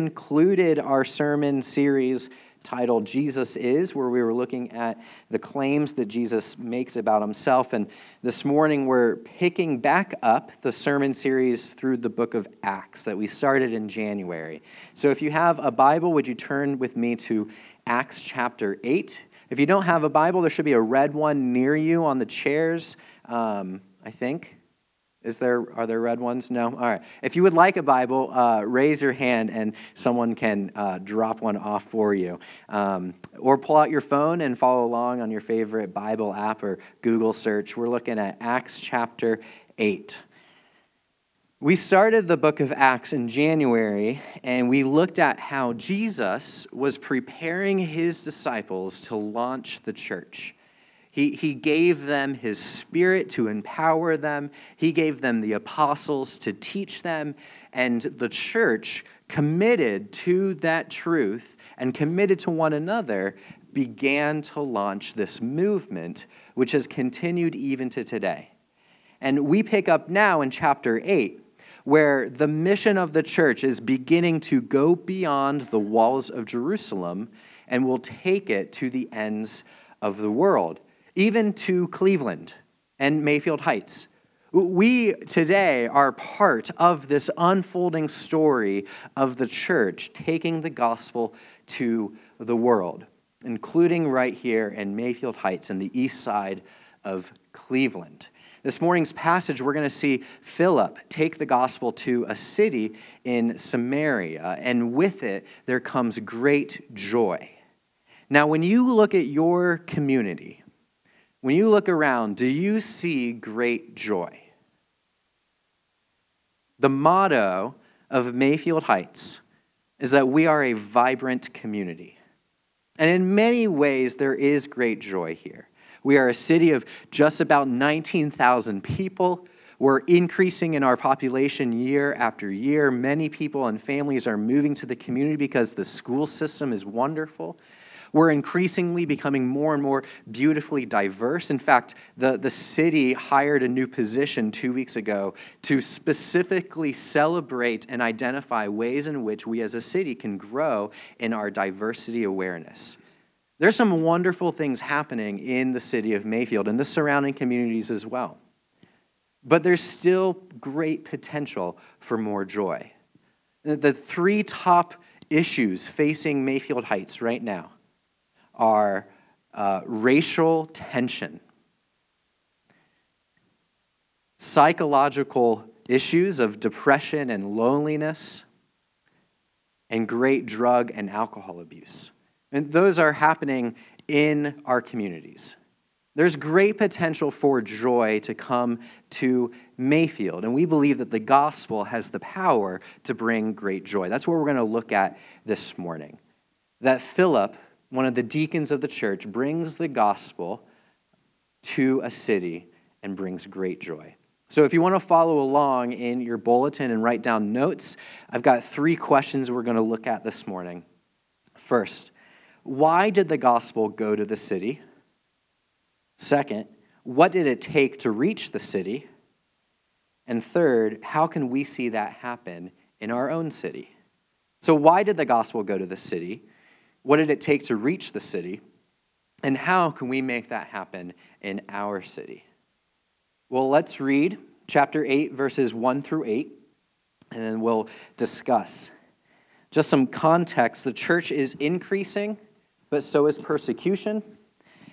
concluded our sermon series titled Jesus Is, where we were looking at the claims that Jesus makes about himself. And this morning we're picking back up the sermon series through the book of Acts that we started in January. So if you have a Bible, would you turn with me to Acts chapter 8? If you don't have a Bible, there should be a red one near you on the chairs, um, I think. Is there are there red ones? No. All right. If you would like a Bible, uh, raise your hand and someone can uh, drop one off for you. Um, or pull out your phone and follow along on your favorite Bible app or Google search. We're looking at Acts chapter eight. We started the book of Acts in January, and we looked at how Jesus was preparing his disciples to launch the church. He, he gave them his spirit to empower them. He gave them the apostles to teach them. And the church, committed to that truth and committed to one another, began to launch this movement, which has continued even to today. And we pick up now in chapter 8, where the mission of the church is beginning to go beyond the walls of Jerusalem and will take it to the ends of the world even to Cleveland and Mayfield Heights. We today are part of this unfolding story of the church taking the gospel to the world, including right here in Mayfield Heights in the east side of Cleveland. This morning's passage, we're going to see Philip take the gospel to a city in Samaria, and with it, there comes great joy. Now, when you look at your community, when you look around, do you see great joy? The motto of Mayfield Heights is that we are a vibrant community. And in many ways, there is great joy here. We are a city of just about 19,000 people. We're increasing in our population year after year. Many people and families are moving to the community because the school system is wonderful. We're increasingly becoming more and more beautifully diverse. In fact, the, the city hired a new position two weeks ago to specifically celebrate and identify ways in which we as a city can grow in our diversity awareness. There's some wonderful things happening in the city of Mayfield and the surrounding communities as well. But there's still great potential for more joy. The three top issues facing Mayfield Heights right now are uh, racial tension, psychological issues of depression and loneliness, and great drug and alcohol abuse. And those are happening in our communities. There's great potential for joy to come to Mayfield, and we believe that the gospel has the power to bring great joy. That's what we're going to look at this morning. That Philip one of the deacons of the church, brings the gospel to a city and brings great joy. So, if you want to follow along in your bulletin and write down notes, I've got three questions we're going to look at this morning. First, why did the gospel go to the city? Second, what did it take to reach the city? And third, how can we see that happen in our own city? So, why did the gospel go to the city? What did it take to reach the city? And how can we make that happen in our city? Well, let's read chapter 8, verses 1 through 8, and then we'll discuss. Just some context the church is increasing, but so is persecution.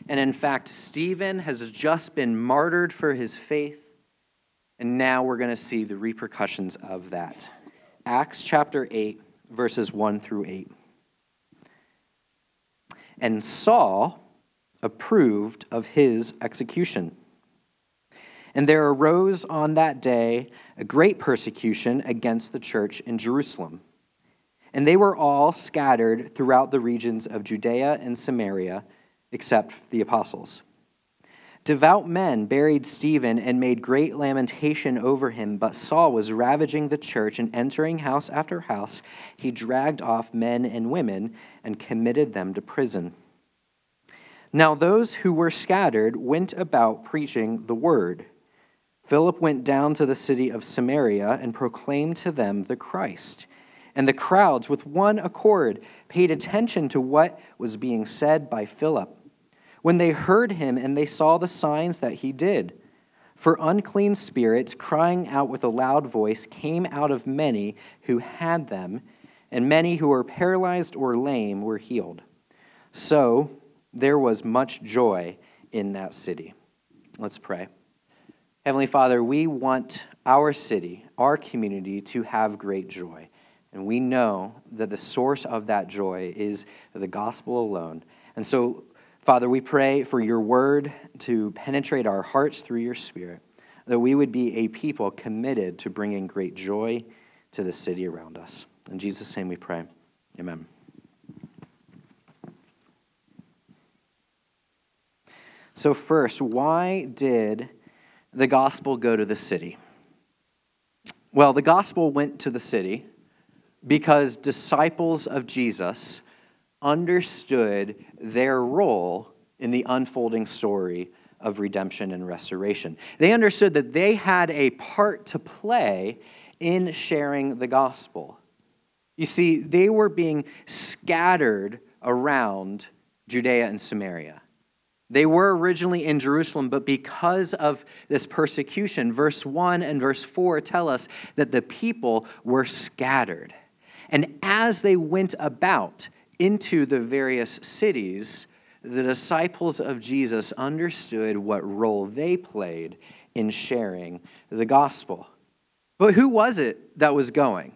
And in fact, Stephen has just been martyred for his faith, and now we're going to see the repercussions of that. Acts chapter 8, verses 1 through 8. And Saul approved of his execution. And there arose on that day a great persecution against the church in Jerusalem. And they were all scattered throughout the regions of Judea and Samaria, except the apostles. Devout men buried Stephen and made great lamentation over him, but Saul was ravaging the church and entering house after house. He dragged off men and women and committed them to prison. Now, those who were scattered went about preaching the word. Philip went down to the city of Samaria and proclaimed to them the Christ. And the crowds, with one accord, paid attention to what was being said by Philip when they heard him and they saw the signs that he did. For unclean spirits, crying out with a loud voice, came out of many who had them, and many who were paralyzed or lame were healed. So there was much joy in that city. Let's pray. Heavenly Father, we want our city, our community, to have great joy. And we know that the source of that joy is the gospel alone. And so, Father, we pray for your word to penetrate our hearts through your spirit, that we would be a people committed to bringing great joy to the city around us. In Jesus' name we pray. Amen. So, first, why did the gospel go to the city? Well, the gospel went to the city because disciples of Jesus understood their role in the unfolding story of redemption and restoration. They understood that they had a part to play in sharing the gospel. You see, they were being scattered around Judea and Samaria. They were originally in Jerusalem, but because of this persecution, verse 1 and verse 4 tell us that the people were scattered. And as they went about, into the various cities, the disciples of Jesus understood what role they played in sharing the gospel. But who was it that was going?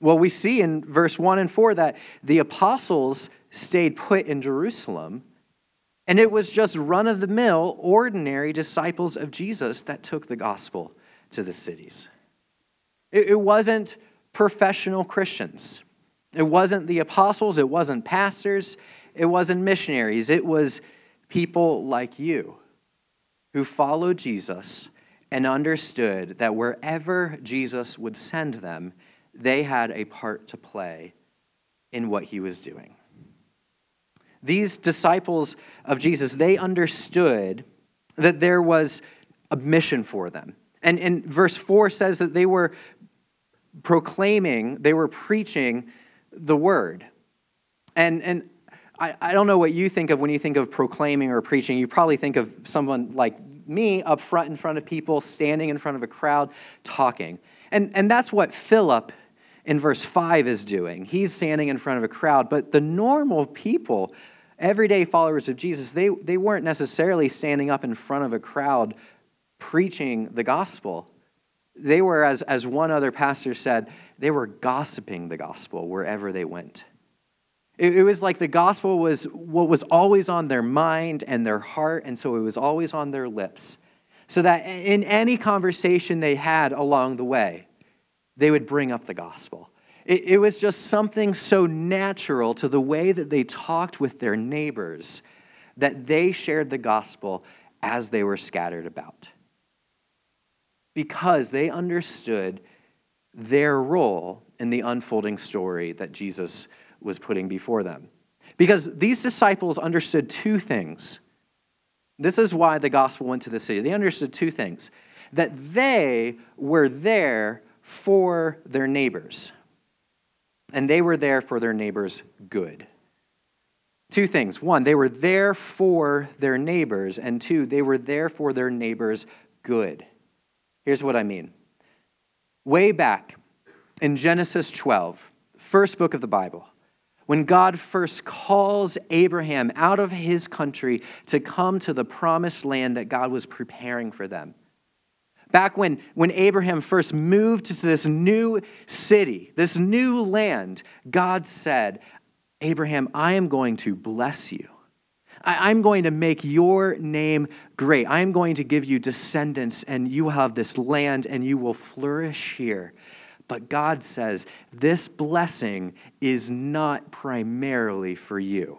Well, we see in verse 1 and 4 that the apostles stayed put in Jerusalem, and it was just run of the mill, ordinary disciples of Jesus that took the gospel to the cities. It wasn't professional Christians. It wasn't the apostles, it wasn't pastors, it wasn't missionaries. It was people like you who followed Jesus and understood that wherever Jesus would send them, they had a part to play in what he was doing. These disciples of Jesus, they understood that there was a mission for them. And, and verse 4 says that they were proclaiming, they were preaching the word. And, and I, I don't know what you think of when you think of proclaiming or preaching. You probably think of someone like me up front in front of people, standing in front of a crowd, talking. And, and that's what Philip in verse 5 is doing. He's standing in front of a crowd, but the normal people, everyday followers of Jesus, they, they weren't necessarily standing up in front of a crowd preaching the gospel. They were, as, as one other pastor said, they were gossiping the gospel wherever they went. It, it was like the gospel was what was always on their mind and their heart, and so it was always on their lips. So that in any conversation they had along the way, they would bring up the gospel. It, it was just something so natural to the way that they talked with their neighbors that they shared the gospel as they were scattered about. Because they understood their role in the unfolding story that Jesus was putting before them. Because these disciples understood two things. This is why the gospel went to the city. They understood two things that they were there for their neighbors, and they were there for their neighbors' good. Two things. One, they were there for their neighbors, and two, they were there for their neighbors' good. Here's what I mean way back in Genesis 12, first book of the Bible, when God first calls Abraham out of his country to come to the promised land that God was preparing for them. Back when, when Abraham first moved to this new city, this new land, God said, Abraham, I am going to bless you. I, am going to make your name great. I am going to give you descendants, and you will have this land, and you will flourish here. But God says, this blessing is not primarily for you.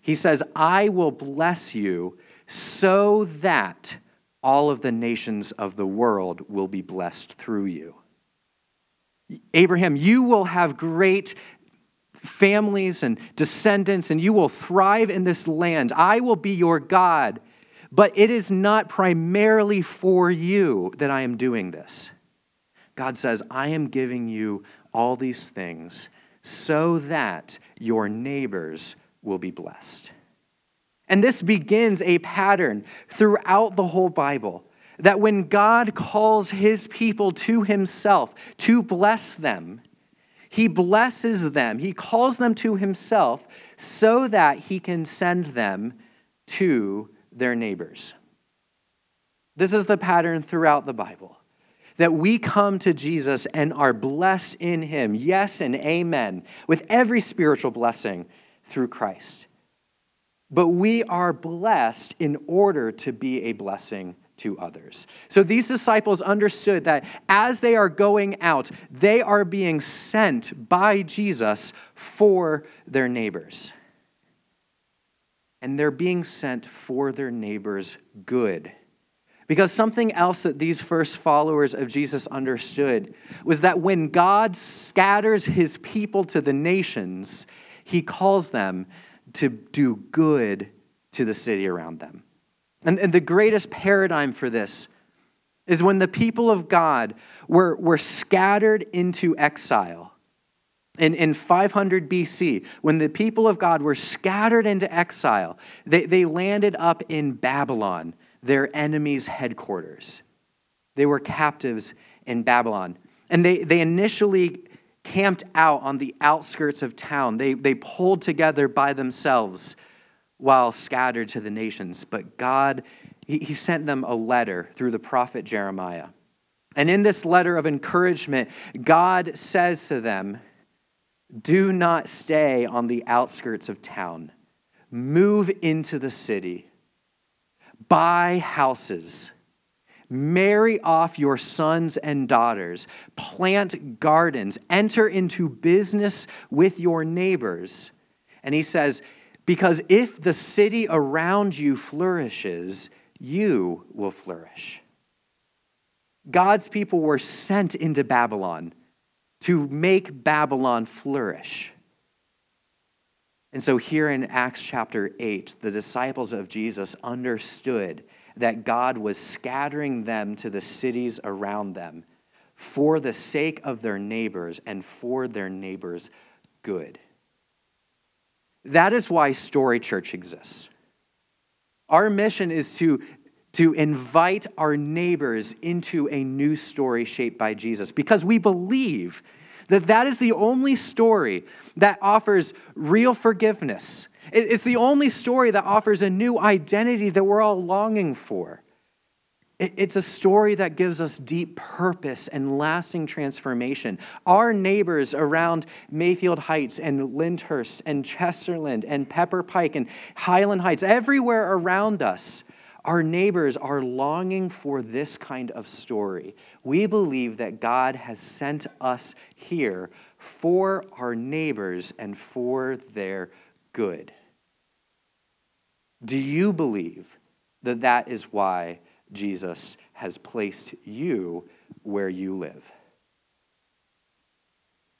He says, I will bless you so that all of the nations of the world will be blessed through you. Abraham, you will have great families and descendants, and you will thrive in this land. I will be your God. But it is not primarily for you that I am doing this. God says, I am giving you all these things so that your neighbors will be blessed. And this begins a pattern throughout the whole Bible that when God calls his people to himself to bless them, he blesses them. He calls them to himself so that he can send them to their neighbors. This is the pattern throughout the Bible that we come to Jesus and are blessed in him. Yes and amen, with every spiritual blessing through Christ. But we are blessed in order to be a blessing to others. So these disciples understood that as they are going out, they are being sent by Jesus for their neighbors. And they're being sent for their neighbors' good. Because something else that these first followers of Jesus understood was that when God scatters his people to the nations, he calls them to do good to the city around them. And, and the greatest paradigm for this is when the people of God were, were scattered into exile. In, in 500 BC, when the people of God were scattered into exile, they, they landed up in Babylon, their enemy's headquarters. They were captives in Babylon. And they, they initially camped out on the outskirts of town. They, they pulled together by themselves while scattered to the nations. But God, he, he sent them a letter through the prophet Jeremiah. And in this letter of encouragement, God says to them, Do not stay on the outskirts of town. Move into the city. Buy houses. Marry off your sons and daughters. Plant gardens. Enter into business with your neighbors. And he says, because if the city around you flourishes, you will flourish. God's people were sent into Babylon to make Babylon flourish. And so, here in Acts chapter 8, the disciples of Jesus understood that God was scattering them to the cities around them for the sake of their neighbors and for their neighbors' good. That is why Story Church exists. Our mission is to, to invite our neighbors into a new story shaped by Jesus because we believe that that is the only story that offers real forgiveness. It's the only story that offers a new identity that we're all longing for. It's a story that gives us deep purpose and lasting transformation. Our neighbors around Mayfield Heights and Lyndhurst and Chesterland and Pepper Pike and Highland Heights, everywhere around us, our neighbors are longing for this kind of story. We believe that God has sent us here for our neighbors and for their good. Do you believe that that is why? Jesus has placed you where you live.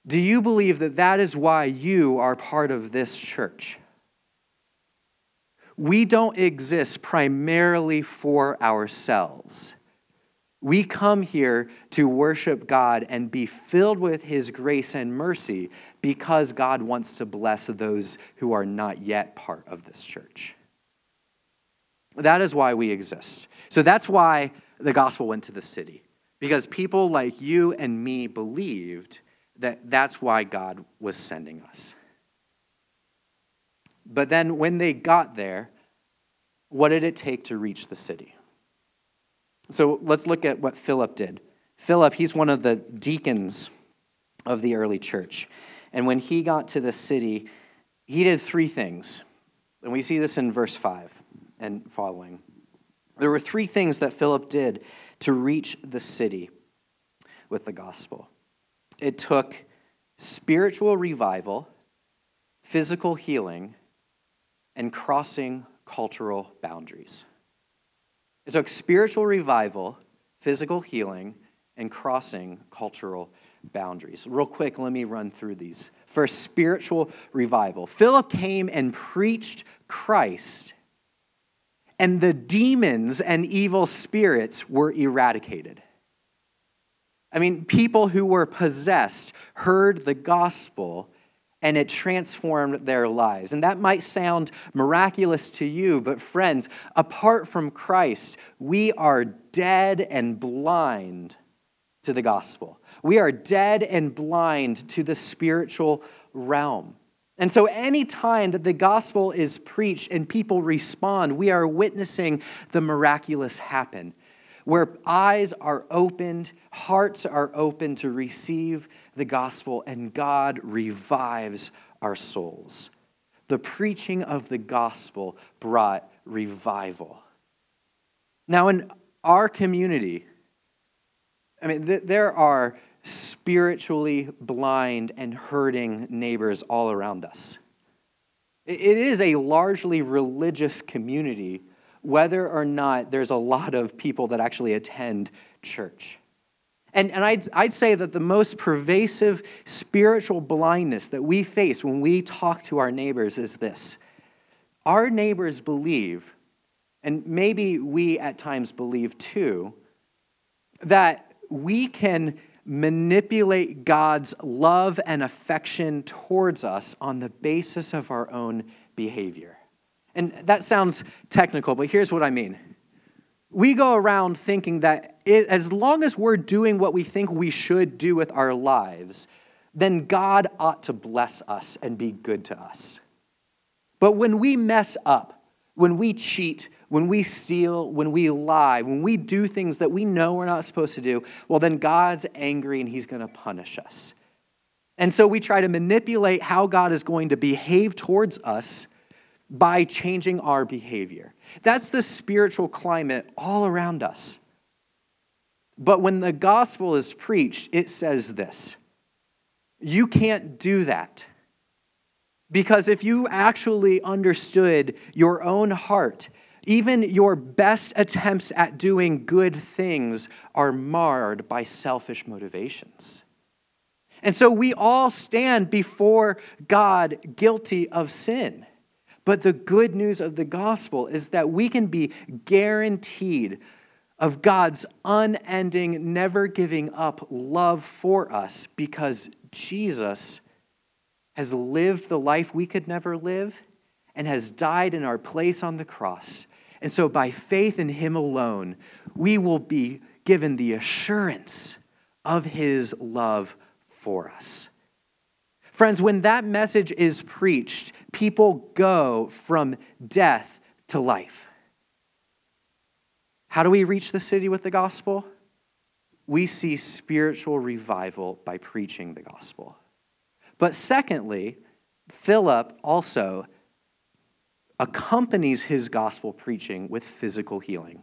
Do you believe that that is why you are part of this church? We don't exist primarily for ourselves. We come here to worship God and be filled with His grace and mercy because God wants to bless those who are not yet part of this church. That is why we exist. So that's why the gospel went to the city, because people like you and me believed that that's why God was sending us. But then when they got there, what did it take to reach the city? So let's look at what Philip did. Philip, he's one of the deacons of the early church. And when he got to the city, he did three things. And we see this in verse 5 and following. There were three things that Philip did to reach the city with the gospel it took spiritual revival, physical healing, and crossing cultural boundaries. It took spiritual revival, physical healing, and crossing cultural boundaries. Real quick, let me run through these. First, spiritual revival. Philip came and preached Christ and the demons and evil spirits were eradicated. I mean, people who were possessed heard the gospel and it transformed their lives. And that might sound miraculous to you, but friends, apart from Christ, we are dead and blind to the gospel. We are dead and blind to the spiritual realm. And so, any time that the gospel is preached and people respond, we are witnessing the miraculous happen where eyes are opened, hearts are open to receive the gospel, and God revives our souls. The preaching of the gospel brought revival. Now, in our community, I mean, th- there are spiritually blind and hurting neighbors all around us. It is a largely religious community whether or not there's a lot of people that actually attend church. And, and I'd, I'd say that the most pervasive spiritual blindness that we face when we talk to our neighbors is this our neighbors believe, and maybe we at times believe too, that we can manipulate God's love and affection towards us on the basis of our own behavior. And that sounds technical, but here's what I mean. We go around thinking that it, as long as we're doing what we think we should do with our lives, then God ought to bless us and be good to us. But when we mess up, when we cheat, when we steal, when we lie, when we do things that we know we're not supposed to do, well, then God's angry and he's going to punish us. And so we try to manipulate how God is going to behave towards us by changing our behavior. That's the spiritual climate all around us. But when the gospel is preached, it says this you can't do that. Because if you actually understood your own heart, even your best attempts at doing good things are marred by selfish motivations. And so we all stand before God guilty of sin. But the good news of the gospel is that we can be guaranteed of God's unending, never giving up love for us because Jesus has lived the life we could never live and has died in our place on the cross. And so, by faith in Him alone, we will be given the assurance of His love for us. Friends, when that message is preached, people go from death to life. How do we reach the city with the gospel? We see spiritual revival by preaching the gospel. But secondly, Philip also accompanies his gospel preaching with physical healing.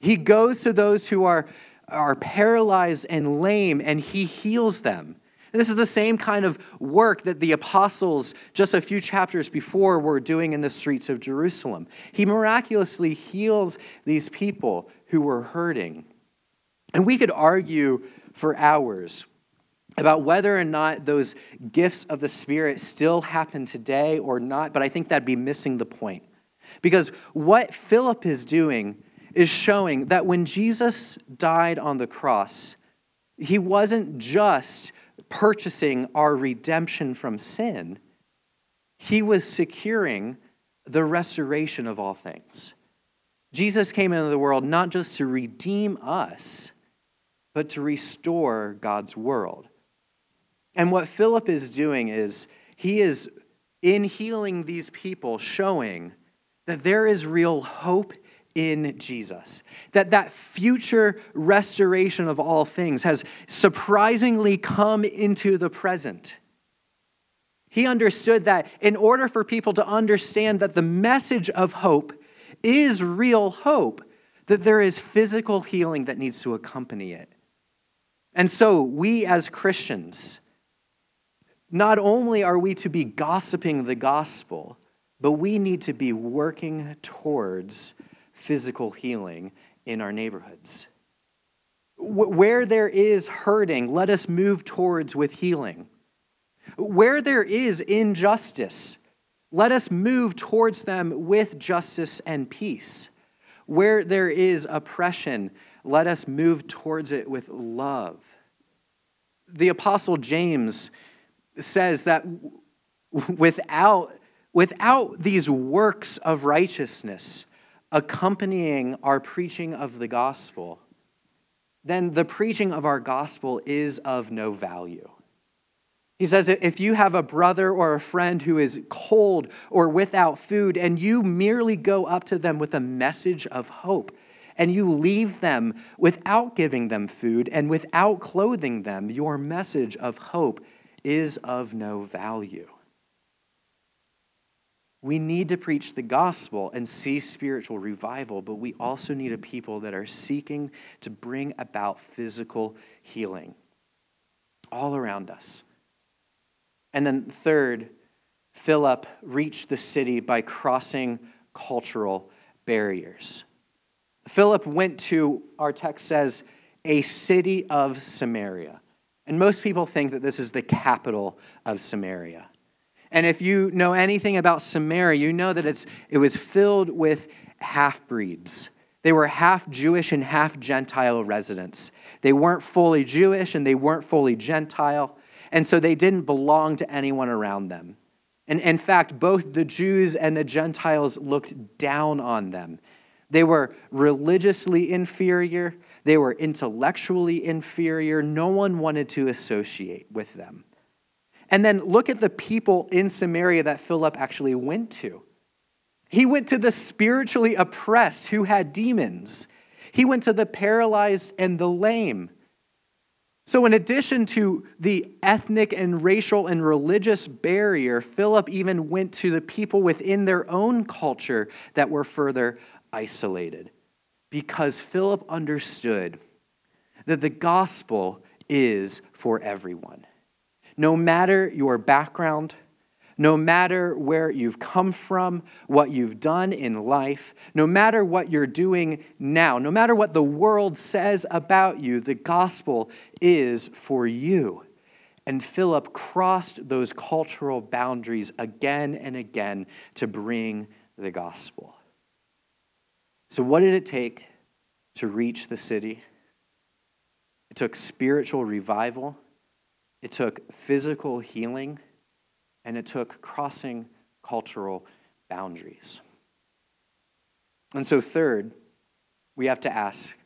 He goes to those who are, are paralyzed and lame and he heals them. This is the same kind of work that the apostles, just a few chapters before, were doing in the streets of Jerusalem. He miraculously heals these people who were hurting. And we could argue for hours about whether or not those gifts of the Spirit still happen today or not, but I think that'd be missing the point. Because what Philip is doing is showing that when Jesus died on the cross, he wasn't just purchasing our redemption from sin, he was securing the restoration of all things. Jesus came into the world not just to redeem us, but to restore God's world. And what Philip is doing is he is, in healing these people, showing that there is real hope in Jesus. That that future restoration of all things has surprisingly come into the present. He understood that in order for people to understand that the message of hope is real hope, that there is physical healing that needs to accompany it. And so, we as Christians, not only are we to be gossiping the gospel, but we need to be working towards physical healing in our neighborhoods. Where there is hurting, let us move towards with healing. Where there is injustice, let us move towards them with justice and peace. Where there is oppression, let us move towards it with love. The Apostle James says that without, without these works of righteousness accompanying our preaching of the gospel, then the preaching of our gospel is of no value. He says, if you have a brother or a friend who is cold or without food, and you merely go up to them with a message of hope, and you leave them without giving them food and without clothing them, your message of hope is of no value. We need to preach the gospel and see spiritual revival, but we also need a people that are seeking to bring about physical healing all around us. And then, third, Philip reached the city by crossing cultural barriers. Philip went to, our text says, a city of Samaria. And most people think that this is the capital of Samaria. And if you know anything about Samaria, you know that it's, it was filled with half breeds. They were half Jewish and half Gentile residents. They weren't fully Jewish and they weren't fully Gentile. And so they didn't belong to anyone around them. And in fact, both the Jews and the Gentiles looked down on them. They were religiously inferior, they were intellectually inferior. No one wanted to associate with them. And then look at the people in Samaria that Philip actually went to. He went to the spiritually oppressed who had demons. He went to the paralyzed and the lame. So, in addition to the ethnic and racial and religious barrier, Philip even went to the people within their own culture that were further isolated. Because Philip understood that the gospel is for everyone. No matter your background, no matter where you've come from, what you've done in life, no matter what you're doing now, no matter what the world says about you, the gospel is for you. And Philip crossed those cultural boundaries again and again to bring the gospel. So, what did it take to reach the city? It took spiritual revival, it took physical healing and it took crossing cultural boundaries. And so, third, we have to ask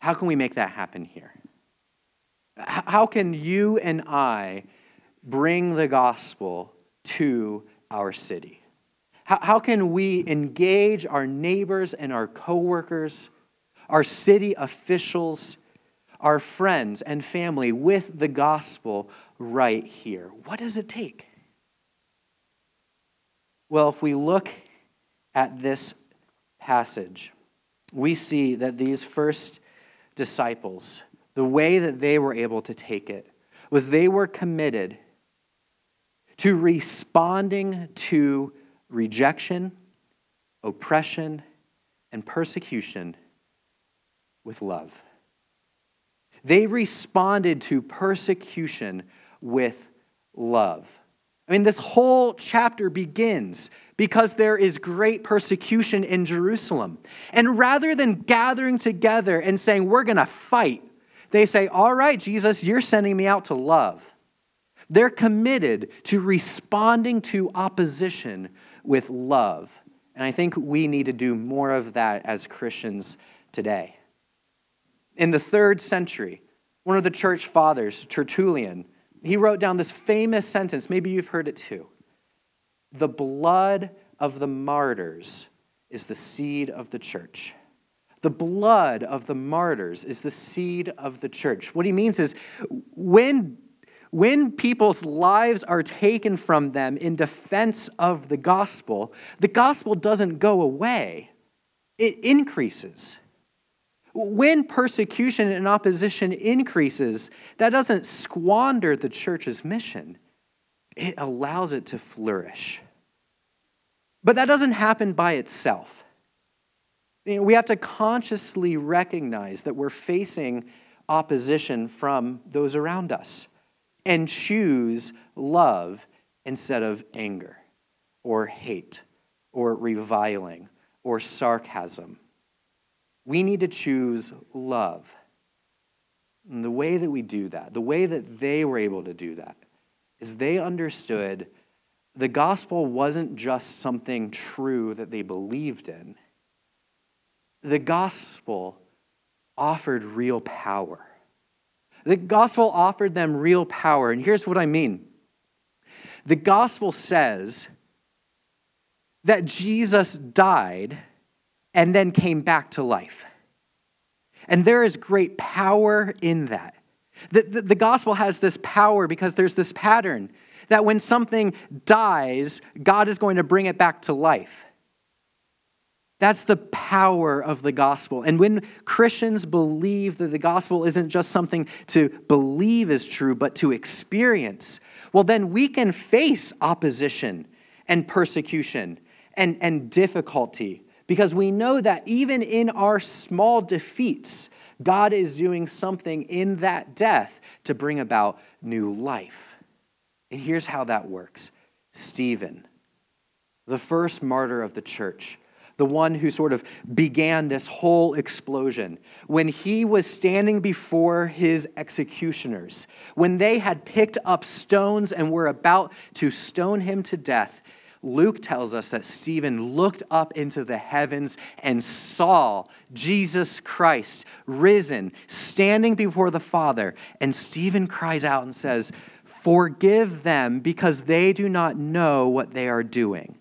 how can we make that happen here? How can you and I bring the gospel to our city? How, can we engage our neighbors and our coworkers, our city officials, our friends and family with the gospel right here. What does it take? Well, if we look at this passage, we see that these first disciples, the way that they were able to take it was they were committed to responding to rejection, oppression, and persecution with love. They responded to persecution with love. I mean, this whole chapter begins because there is great persecution in Jerusalem. And rather than gathering together and saying, we're going to fight, they say, all right, Jesus, you're sending me out to love. They're committed to responding to opposition with love. And I think we need to do more of that as Christians today. In the third century, one of the church fathers, Tertullian, he wrote down this famous sentence. Maybe you've heard it too. The blood of the martyrs is the seed of the church. The blood of the martyrs is the seed of the church. What he means is when, when people's lives are taken from them in defense of the gospel, the gospel doesn't go away, it increases. When persecution and opposition increases, that doesn't squander the church's mission, it allows it to flourish. But that doesn't happen by itself. We have to consciously recognize that we're facing opposition from those around us and choose love instead of anger or hate or reviling or sarcasm we need to choose love. And the way that we do that, the way that they were able to do that, is they understood the gospel wasn't just something true that they believed in. The gospel offered real power. The gospel offered them real power. And here's what I mean the gospel says that Jesus died and then came back to life. And there is great power in that. The, the, the, gospel has this power because there's this pattern that when something dies, God is going to bring it back to life. That's the power of the gospel. And when Christians believe that the gospel isn't just something to believe is true, but to experience, well, then we can face opposition and persecution and, and difficulty because we know that even in our small defeats, God is doing something in that death to bring about new life. And here's how that works Stephen, the first martyr of the church, the one who sort of began this whole explosion, when he was standing before his executioners, when they had picked up stones and were about to stone him to death, Luke tells us that Stephen looked up into the heavens and saw Jesus Christ risen, standing before the Father. And Stephen cries out and says, Forgive them because they do not know what they are doing.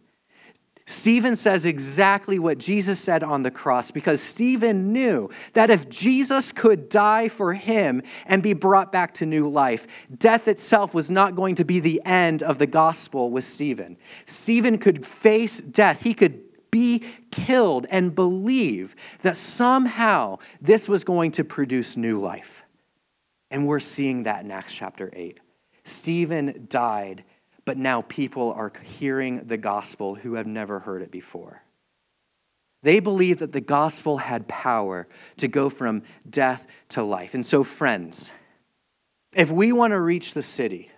Stephen says exactly what Jesus said on the cross because Stephen knew that if Jesus could die for him and be brought back to new life, death itself was not going to be the end of the gospel with Stephen. Stephen could face death, he could be killed and believe that somehow this was going to produce new life. And we're seeing that in Acts chapter 8. Stephen died but now people are hearing the gospel who have never heard it before. They believed that the gospel had power to go from death to life. And so, friends, if we want to reach the city,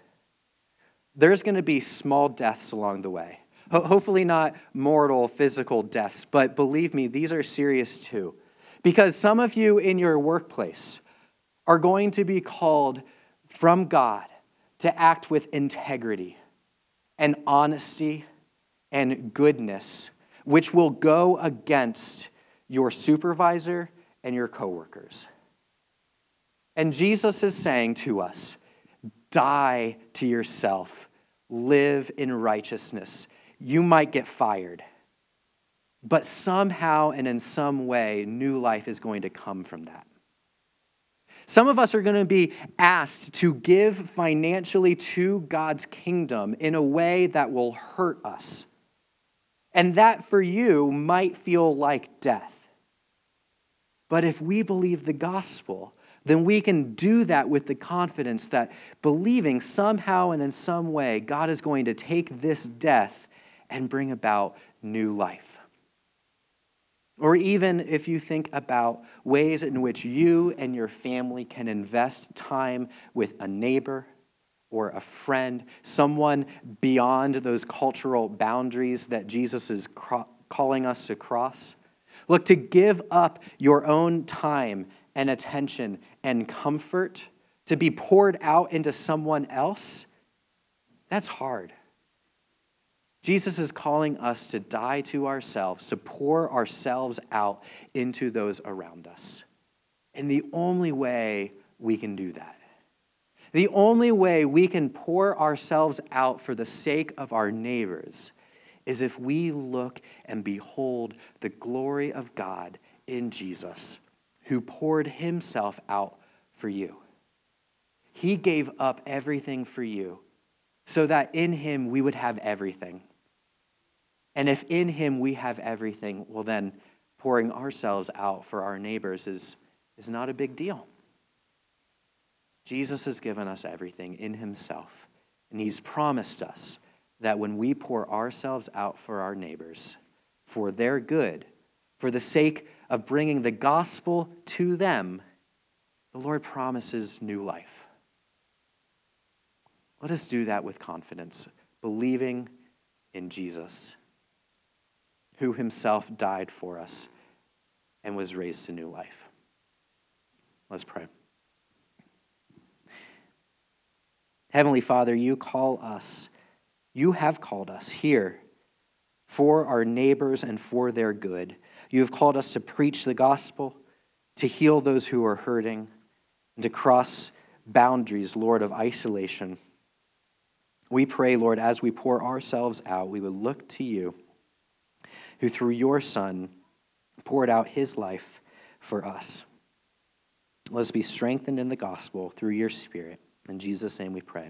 there's going to be small deaths along the way. hopefully, not mortal physical deaths, but believe me, these are serious too. Because some of you in your workplace are going to be called from God to act with integrity and honesty and goodness, which will go against your supervisor and your coworkers. And Jesus is saying to us, die to yourself, live in righteousness. You might get fired, but somehow and in some way, new life is going to come from that. Some of us are going to be asked to give financially to God's kingdom in a way that will hurt us. And that for you might feel like death. But if we believe the gospel, then we can do that with the confidence that believing somehow and in some way God is going to take this death and bring about new life. Or even if you think about ways in which you and your family can invest time with a neighbor or a friend, someone beyond those cultural boundaries that Jesus is cro- calling us to cross. Look, to give up your own time and attention and comfort to be poured out into someone else, that's hard. Jesus is calling us to die to ourselves, to pour ourselves out into those around us. And the only way we can do that, the only way we can pour ourselves out for the sake of our neighbors, is if we look and behold the glory of God in Jesus, who poured himself out for you. He gave up everything for you so that in him we would have everything. And if in him we have everything, well, then pouring ourselves out for our neighbors is, is not a big deal. Jesus has given us everything in himself, and he's promised us that when we pour ourselves out for our neighbors, for their good, for the sake of bringing the gospel to them, the Lord promises new life. Let us do that with confidence, believing in Jesus who himself died for us and was raised to new life. Let's pray. Heavenly Father, you call us, you have called us here for our neighbors and for their good. You have called us to preach the gospel, to heal those who are hurting, and to cross boundaries, Lord, of isolation. We pray, Lord, as we pour ourselves out, we would look to you, who through your Son poured out his life for us. Let us be strengthened in the gospel through your Spirit. In Jesus' name we pray.